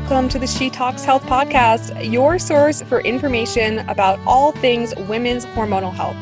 welcome to the She Talks Health podcast, your source for information about all things women's hormonal health.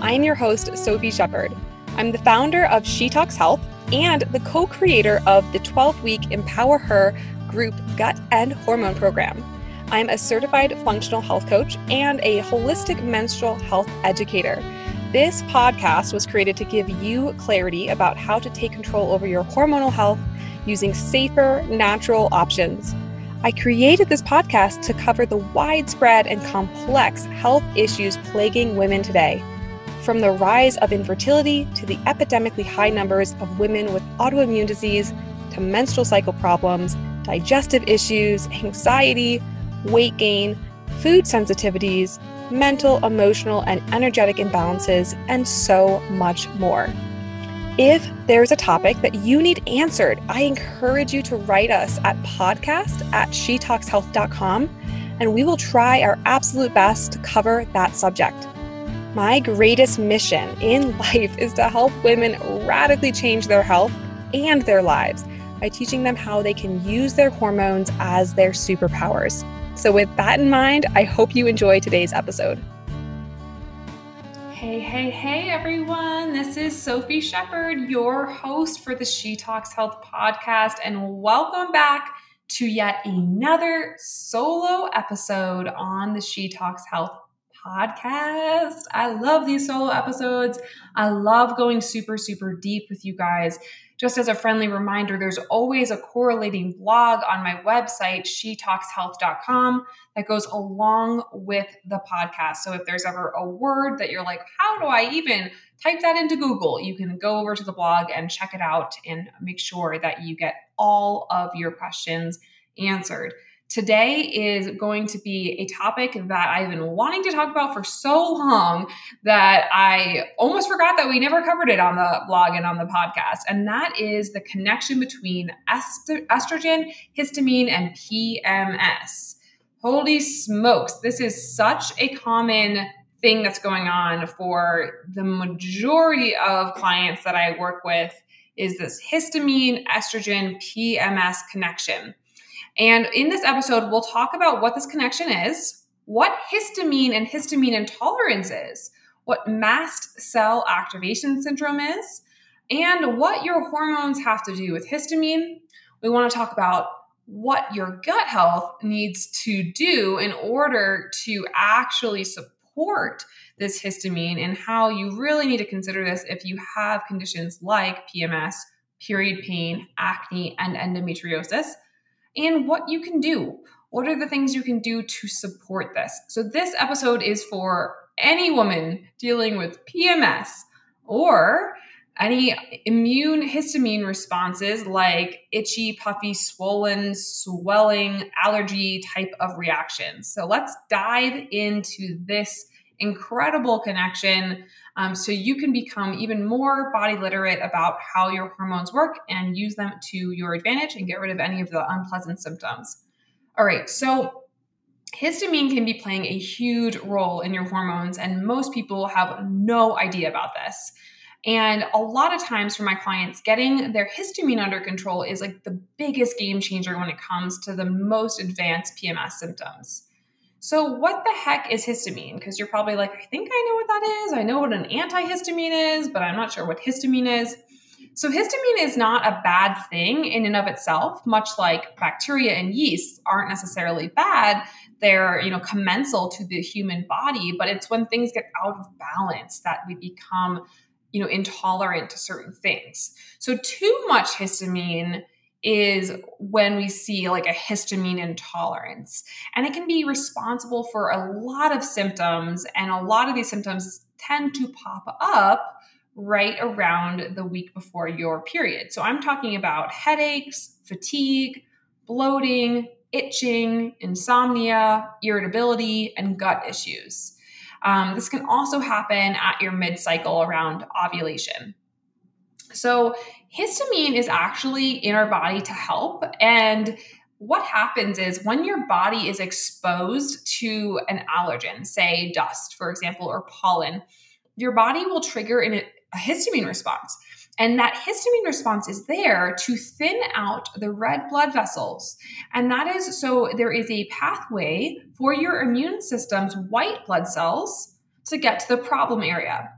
I'm your host, Sophie Shepard. I'm the founder of She Talks Health and the co creator of the 12 week Empower Her group gut and hormone program. I'm a certified functional health coach and a holistic menstrual health educator. This podcast was created to give you clarity about how to take control over your hormonal health using safer, natural options. I created this podcast to cover the widespread and complex health issues plaguing women today. From the rise of infertility to the epidemically high numbers of women with autoimmune disease to menstrual cycle problems, digestive issues, anxiety, weight gain, food sensitivities, mental, emotional, and energetic imbalances, and so much more. If there's a topic that you need answered, I encourage you to write us at podcast at shetalkshealth.com and we will try our absolute best to cover that subject. My greatest mission in life is to help women radically change their health and their lives by teaching them how they can use their hormones as their superpowers. So, with that in mind, I hope you enjoy today's episode. Hey, hey, hey, everyone. This is Sophie Shepard, your host for the She Talks Health podcast, and welcome back to yet another solo episode on the She Talks Health podcast. I love these solo episodes. I love going super, super deep with you guys. Just as a friendly reminder, there's always a correlating blog on my website, shetalkshealth.com, that goes along with the podcast. So if there's ever a word that you're like, how do I even type that into Google? You can go over to the blog and check it out and make sure that you get all of your questions answered. Today is going to be a topic that I've been wanting to talk about for so long that I almost forgot that we never covered it on the blog and on the podcast. And that is the connection between estrogen, histamine, and PMS. Holy smokes, this is such a common thing that's going on for the majority of clients that I work with is this histamine estrogen PMS connection. And in this episode, we'll talk about what this connection is, what histamine and histamine intolerance is, what mast cell activation syndrome is, and what your hormones have to do with histamine. We want to talk about what your gut health needs to do in order to actually support this histamine and how you really need to consider this if you have conditions like PMS, period pain, acne, and endometriosis and what you can do. What are the things you can do to support this? So, this episode is for any woman dealing with PMS or any immune histamine responses like itchy, puffy, swollen, swelling, allergy type of reactions. So, let's dive into this incredible connection um, so you can become even more body literate about how your hormones work and use them to your advantage and get rid of any of the unpleasant symptoms. All right, so histamine can be playing a huge role in your hormones, and most people have no idea about this. And a lot of times for my clients, getting their histamine under control is like the biggest game changer when it comes to the most advanced PMS symptoms. So, what the heck is histamine? Because you're probably like, I think I know what that is. I know what an antihistamine is, but I'm not sure what histamine is. So, histamine is not a bad thing in and of itself, much like bacteria and yeast aren't necessarily bad. They're, you know, commensal to the human body, but it's when things get out of balance that we become, you know, intolerant to certain things. So, too much histamine is when we see like a histamine intolerance. And it can be responsible for a lot of symptoms, and a lot of these symptoms tend to pop up right around the week before your period. So I'm talking about headaches, fatigue, bloating, itching, insomnia, irritability, and gut issues. Um, this can also happen at your mid cycle around ovulation. So, histamine is actually in our body to help. And what happens is when your body is exposed to an allergen, say dust, for example, or pollen, your body will trigger in a histamine response. And that histamine response is there to thin out the red blood vessels. And that is so there is a pathway for your immune system's white blood cells to get to the problem area.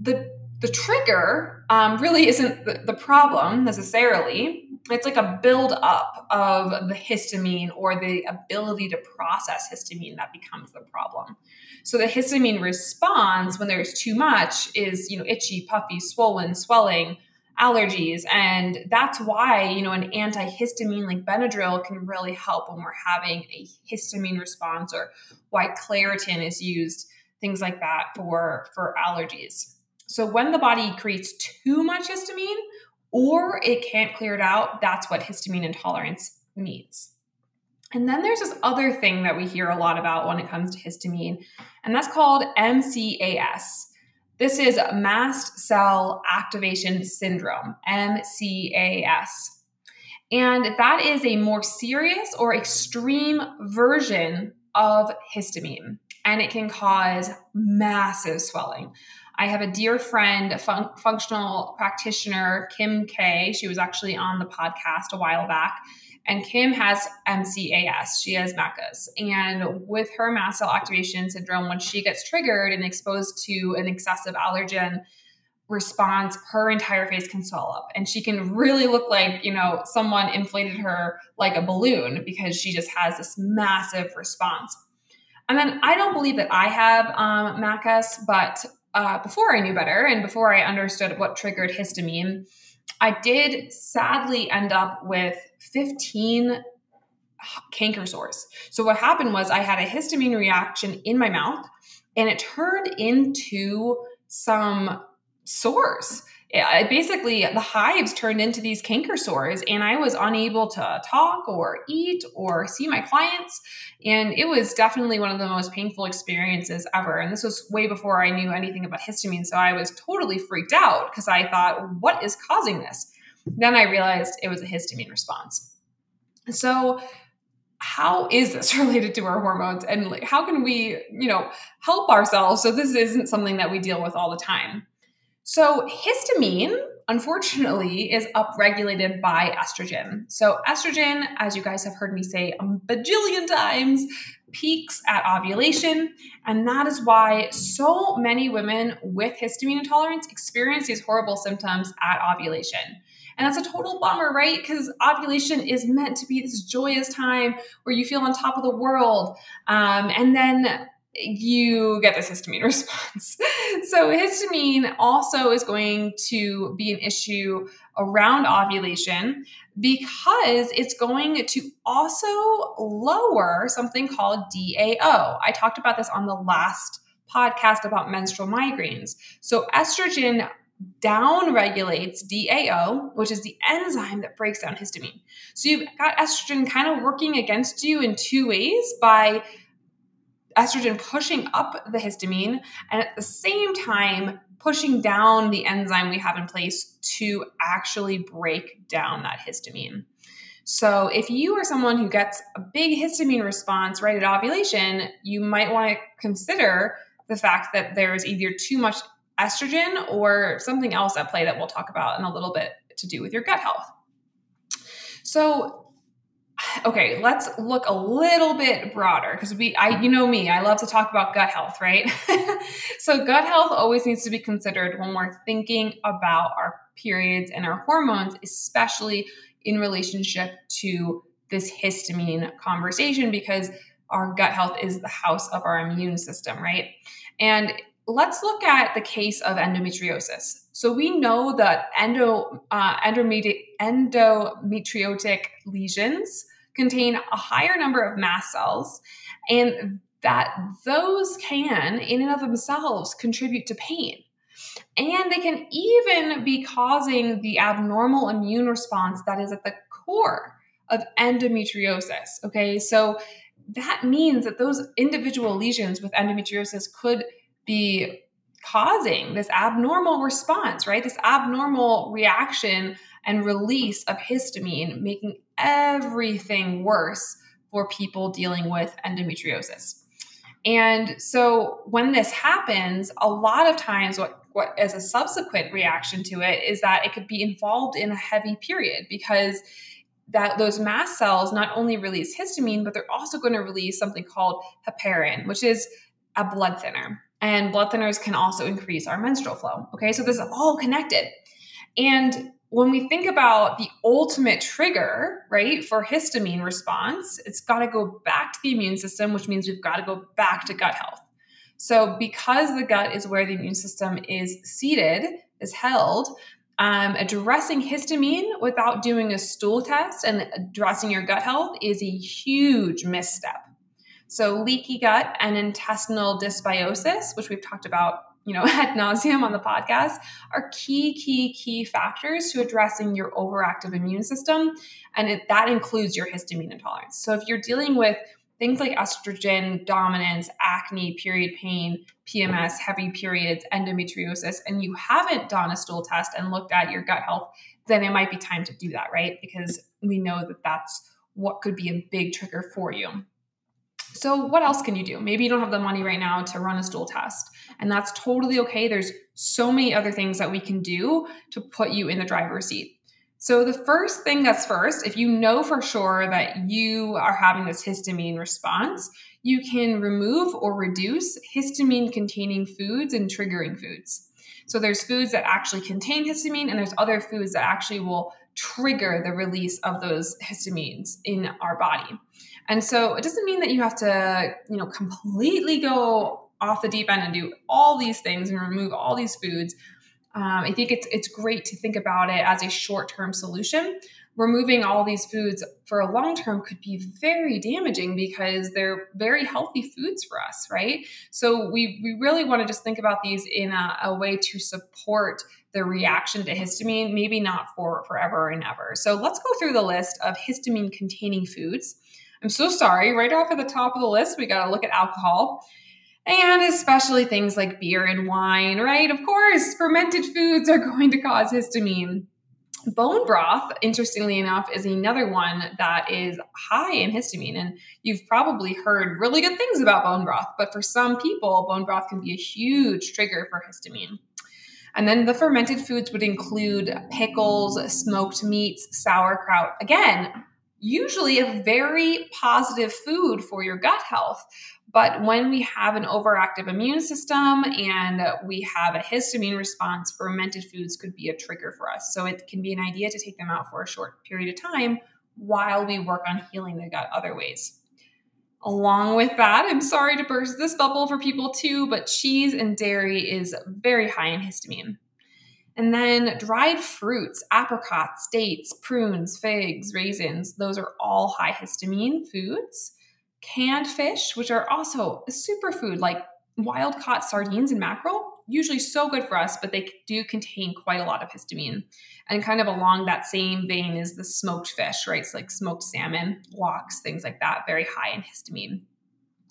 The, the trigger um, really isn't the, the problem necessarily. It's like a buildup of the histamine or the ability to process histamine that becomes the problem. So the histamine response when there's too much is, you know, itchy, puffy, swollen, swelling, allergies. And that's why, you know, an antihistamine like Benadryl can really help when we're having a histamine response or why Claritin is used, things like that for, for allergies. So when the body creates too much histamine or it can't clear it out, that's what histamine intolerance means. And then there's this other thing that we hear a lot about when it comes to histamine, and that's called MCAS. This is mast cell activation syndrome, MCAS. And that is a more serious or extreme version of histamine, and it can cause massive swelling. I have a dear friend, a fun- functional practitioner, Kim Kay. She was actually on the podcast a while back and Kim has MCAS. She has MACAS. And with her mast cell activation syndrome, when she gets triggered and exposed to an excessive allergen response, her entire face can swell up. And she can really look like, you know, someone inflated her like a balloon because she just has this massive response. And then I don't believe that I have um, MACAS, but uh, before I knew better and before I understood what triggered histamine, I did sadly end up with 15 canker sores. So what happened was I had a histamine reaction in my mouth and it turned into some sores. Basically, the hives turned into these canker sores, and I was unable to talk or eat or see my clients. And it was definitely one of the most painful experiences ever. And this was way before I knew anything about histamine. So I was totally freaked out because I thought, what is causing this? Then I realized it was a histamine response. So, how is this related to our hormones and like how can we you know help ourselves so this isn't something that we deal with all the time so, histamine, unfortunately, is upregulated by estrogen. So, estrogen, as you guys have heard me say a bajillion times, peaks at ovulation. And that is why so many women with histamine intolerance experience these horrible symptoms at ovulation. And that's a total bummer, right? Because ovulation is meant to be this joyous time where you feel on top of the world. Um, and then you get this histamine response. so, histamine also is going to be an issue around ovulation because it's going to also lower something called DAO. I talked about this on the last podcast about menstrual migraines. So, estrogen down regulates DAO, which is the enzyme that breaks down histamine. So, you've got estrogen kind of working against you in two ways by estrogen pushing up the histamine and at the same time pushing down the enzyme we have in place to actually break down that histamine. So, if you are someone who gets a big histamine response right at ovulation, you might want to consider the fact that there's either too much estrogen or something else at play that we'll talk about in a little bit to do with your gut health. So, okay, let's look a little bit broader because we, I, you know me, I love to talk about gut health, right? so, gut health always needs to be considered when we're thinking about our periods and our hormones, especially in relationship to this histamine conversation, because our gut health is the house of our immune system, right? And let's look at the case of endometriosis. So we know that endo, uh, endometriotic lesions contain a higher number of mast cells and that those can, in and of themselves, contribute to pain. And they can even be causing the abnormal immune response that is at the core of endometriosis. Okay, so that means that those individual lesions with endometriosis could be causing this abnormal response, right? This abnormal reaction and release of histamine, making everything worse for people dealing with endometriosis. And so when this happens, a lot of times what what as a subsequent reaction to it is that it could be involved in a heavy period because that those mast cells not only release histamine, but they're also going to release something called heparin, which is a blood thinner. And blood thinners can also increase our menstrual flow. Okay, so this is all connected. And when we think about the ultimate trigger, right, for histamine response, it's got to go back to the immune system, which means we've got to go back to gut health. So, because the gut is where the immune system is seated, is held, um, addressing histamine without doing a stool test and addressing your gut health is a huge misstep. So, leaky gut and intestinal dysbiosis, which we've talked about, you know, ad nauseum on the podcast, are key, key, key factors to addressing your overactive immune system, and it, that includes your histamine intolerance. So, if you're dealing with things like estrogen dominance, acne, period pain, PMS, heavy periods, endometriosis, and you haven't done a stool test and looked at your gut health, then it might be time to do that, right? Because we know that that's what could be a big trigger for you. So, what else can you do? Maybe you don't have the money right now to run a stool test, and that's totally okay. There's so many other things that we can do to put you in the driver's seat. So, the first thing that's first, if you know for sure that you are having this histamine response, you can remove or reduce histamine containing foods and triggering foods. So, there's foods that actually contain histamine, and there's other foods that actually will trigger the release of those histamines in our body. And so it doesn't mean that you have to, you know, completely go off the deep end and do all these things and remove all these foods. Um, I think it's it's great to think about it as a short term solution. Removing all these foods for a long term could be very damaging because they're very healthy foods for us, right? So we we really want to just think about these in a, a way to support the reaction to histamine, maybe not for forever and ever. So let's go through the list of histamine containing foods. I'm so sorry. Right off at the top of the list, we got to look at alcohol. And especially things like beer and wine, right? Of course, fermented foods are going to cause histamine. Bone broth, interestingly enough, is another one that is high in histamine. And you've probably heard really good things about bone broth, but for some people, bone broth can be a huge trigger for histamine. And then the fermented foods would include pickles, smoked meats, sauerkraut. Again, usually a very positive food for your gut health. But when we have an overactive immune system and we have a histamine response, fermented foods could be a trigger for us. So it can be an idea to take them out for a short period of time while we work on healing the gut other ways. Along with that, I'm sorry to burst this bubble for people too, but cheese and dairy is very high in histamine. And then dried fruits, apricots, dates, prunes, figs, raisins, those are all high histamine foods. Canned fish, which are also a superfood like wild caught sardines and mackerel, usually so good for us, but they do contain quite a lot of histamine. And kind of along that same vein is the smoked fish, right? Like smoked salmon, lox, things like that, very high in histamine.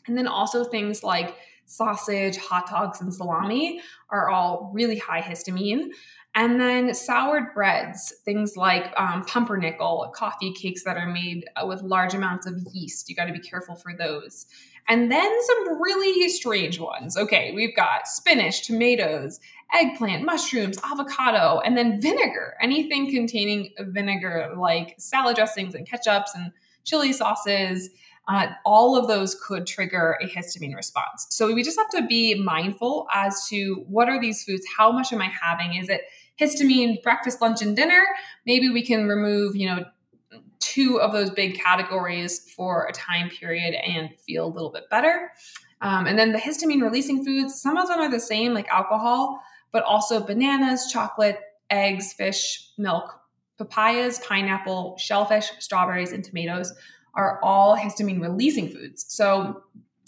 And then also things like sausage, hot dogs, and salami are all really high histamine. And then soured breads, things like um, pumpernickel, coffee cakes that are made uh, with large amounts of yeast. You got to be careful for those. And then some really strange ones. Okay, we've got spinach, tomatoes, eggplant, mushrooms, avocado, and then vinegar. Anything containing vinegar, like salad dressings and ketchups and chili sauces. Uh, all of those could trigger a histamine response. So we just have to be mindful as to what are these foods? How much am I having? Is it histamine breakfast, lunch, and dinner? Maybe we can remove, you know, two of those big categories for a time period and feel a little bit better. Um, and then the histamine releasing foods, some of them are the same, like alcohol, but also bananas, chocolate, eggs, fish, milk, papayas, pineapple, shellfish, strawberries, and tomatoes are all histamine releasing foods. So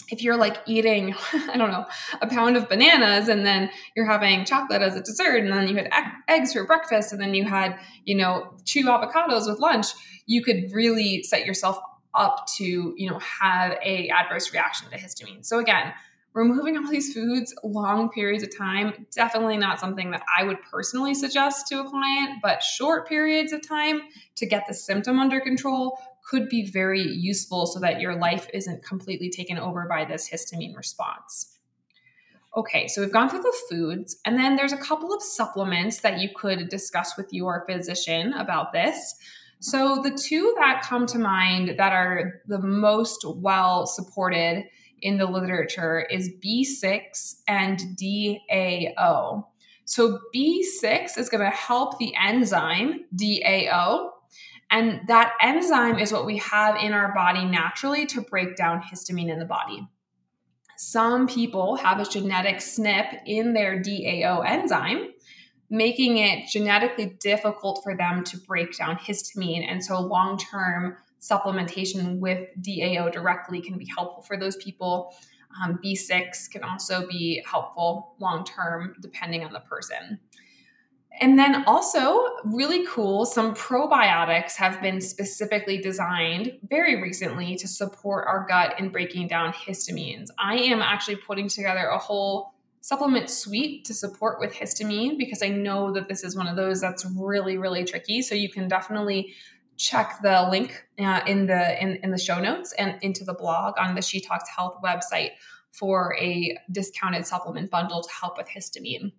if you're like eating, I don't know, a pound of bananas and then you're having chocolate as a dessert and then you had eggs for breakfast and then you had, you know, two avocados with lunch, you could really set yourself up to, you know, have a adverse reaction to histamine. So again, removing all these foods long periods of time definitely not something that i would personally suggest to a client but short periods of time to get the symptom under control could be very useful so that your life isn't completely taken over by this histamine response Okay, so we've gone through the foods, and then there's a couple of supplements that you could discuss with your physician about this. So, the two that come to mind that are the most well supported in the literature is B6 and DAO. So, B6 is going to help the enzyme DAO, and that enzyme is what we have in our body naturally to break down histamine in the body. Some people have a genetic SNP in their DAO enzyme, making it genetically difficult for them to break down histamine. And so, long term supplementation with DAO directly can be helpful for those people. Um, B6 can also be helpful long term, depending on the person. And then also, really cool, some probiotics have been specifically designed very recently to support our gut in breaking down histamines. I am actually putting together a whole supplement suite to support with histamine because I know that this is one of those that's really, really tricky. So you can definitely check the link uh, in the in, in the show notes and into the blog on the She Talks Health website for a discounted supplement bundle to help with histamine.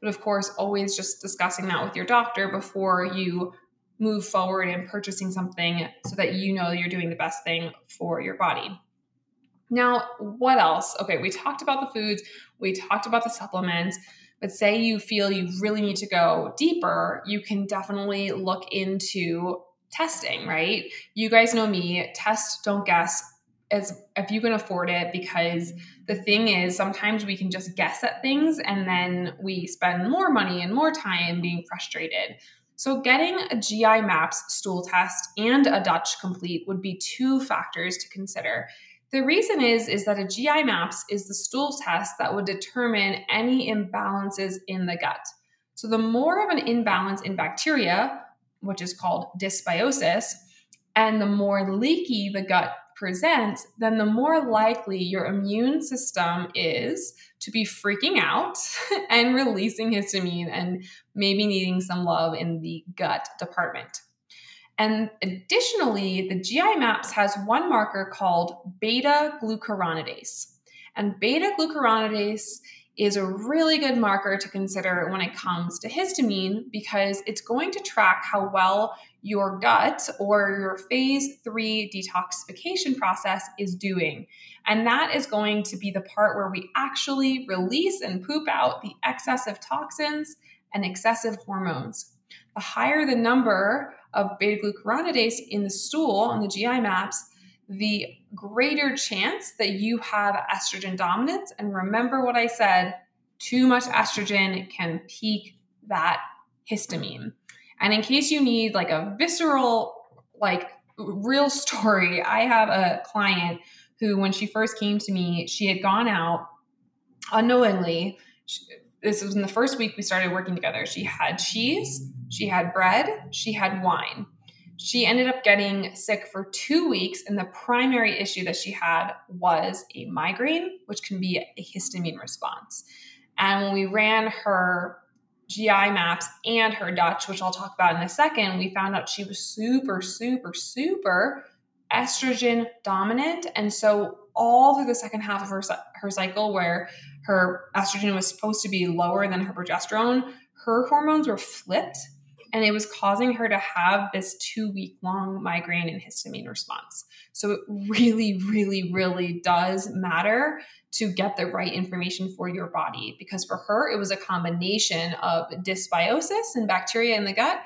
But of course, always just discussing that with your doctor before you move forward in purchasing something so that you know you're doing the best thing for your body. Now, what else? Okay, we talked about the foods, we talked about the supplements, but say you feel you really need to go deeper, you can definitely look into testing, right? You guys know me, test, don't guess as if you can afford it because the thing is sometimes we can just guess at things and then we spend more money and more time being frustrated. So getting a gi maps stool test and a dutch complete would be two factors to consider. The reason is is that a gi maps is the stool test that would determine any imbalances in the gut. So the more of an imbalance in bacteria which is called dysbiosis and the more leaky the gut present, then the more likely your immune system is to be freaking out and releasing histamine and maybe needing some love in the gut department. And additionally, the GI MAPS has one marker called beta glucuronidase. And beta glucuronidase is a really good marker to consider when it comes to histamine because it's going to track how well your gut or your phase three detoxification process is doing. And that is going to be the part where we actually release and poop out the excess of toxins and excessive hormones. The higher the number of beta glucuronidase in the stool on the GI maps, the greater chance that you have estrogen dominance. And remember what I said too much estrogen can peak that histamine. And in case you need like a visceral, like real story, I have a client who, when she first came to me, she had gone out unknowingly. She, this was in the first week we started working together. She had cheese, she had bread, she had wine. She ended up getting sick for two weeks, and the primary issue that she had was a migraine, which can be a histamine response. And when we ran her GI maps and her Dutch, which I'll talk about in a second, we found out she was super, super, super estrogen dominant. And so, all through the second half of her, her cycle, where her estrogen was supposed to be lower than her progesterone, her hormones were flipped and it was causing her to have this two week long migraine and histamine response. So it really, really, really does matter to get the right information for your body because for her, it was a combination of dysbiosis and bacteria in the gut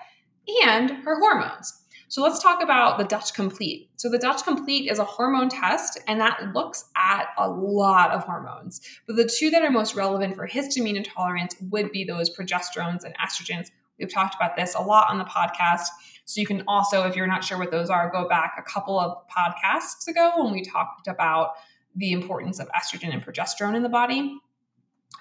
and her hormones. So let's talk about the Dutch Complete. So the Dutch Complete is a hormone test and that looks at a lot of hormones. But the two that are most relevant for histamine intolerance would be those progesterones and estrogens We've talked about this a lot on the podcast. So you can also, if you're not sure what those are, go back a couple of podcasts ago when we talked about the importance of estrogen and progesterone in the body.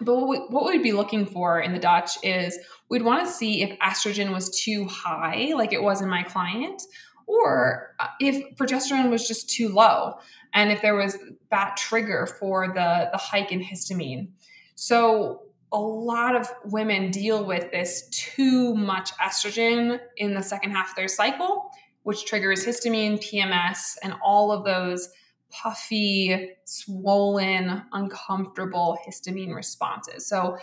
But what, we, what we'd be looking for in the Dutch is we'd want to see if estrogen was too high, like it was in my client, or uh, if progesterone was just too low, and if there was that trigger for the, the hike in histamine. So a lot of women deal with this too much estrogen in the second half of their cycle, which triggers histamine, PMS, and all of those puffy, swollen, uncomfortable histamine responses. So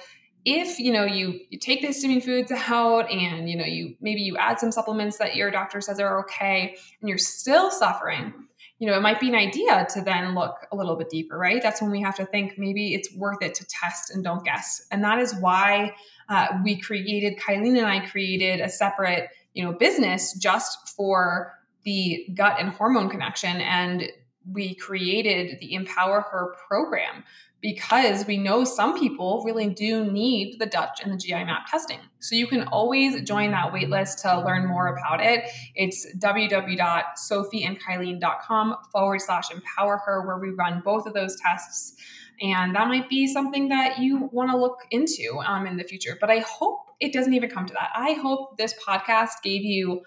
if you know you you take the histamine foods out and you know you maybe you add some supplements that your doctor says are okay and you're still suffering you know it might be an idea to then look a little bit deeper right? That's when we have to think maybe it's worth it to test and don't guess. And that is why uh, we created kylene and i created a separate you know business just for the gut and hormone connection. And we created the empower her program because we know some people really do need the Dutch and the GI map testing. So you can always join that waitlist to learn more about it. It's www.sophieandkylene.com forward slash empower her, where we run both of those tests. And that might be something that you want to look into um, in the future. But I hope it doesn't even come to that. I hope this podcast gave you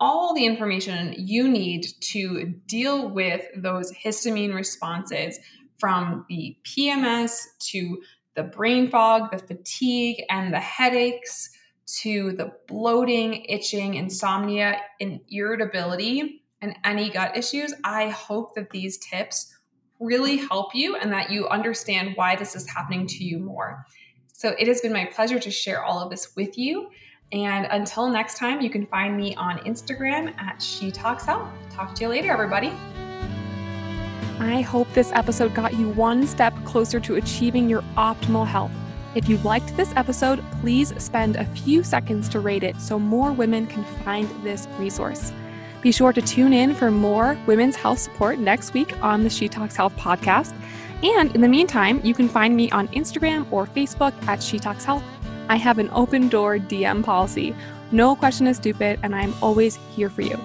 all the information you need to deal with those histamine responses from the PMS to the brain fog, the fatigue, and the headaches to the bloating, itching, insomnia, and irritability, and any gut issues. I hope that these tips really help you and that you understand why this is happening to you more. So it has been my pleasure to share all of this with you. And until next time, you can find me on Instagram at She Talks Health. Talk to you later, everybody. I hope this episode got you one step closer to achieving your optimal health. If you liked this episode, please spend a few seconds to rate it so more women can find this resource. Be sure to tune in for more women's health support next week on the She Talks Health podcast. And in the meantime, you can find me on Instagram or Facebook at She Talks Health. I have an open door DM policy. No question is stupid, and I'm always here for you.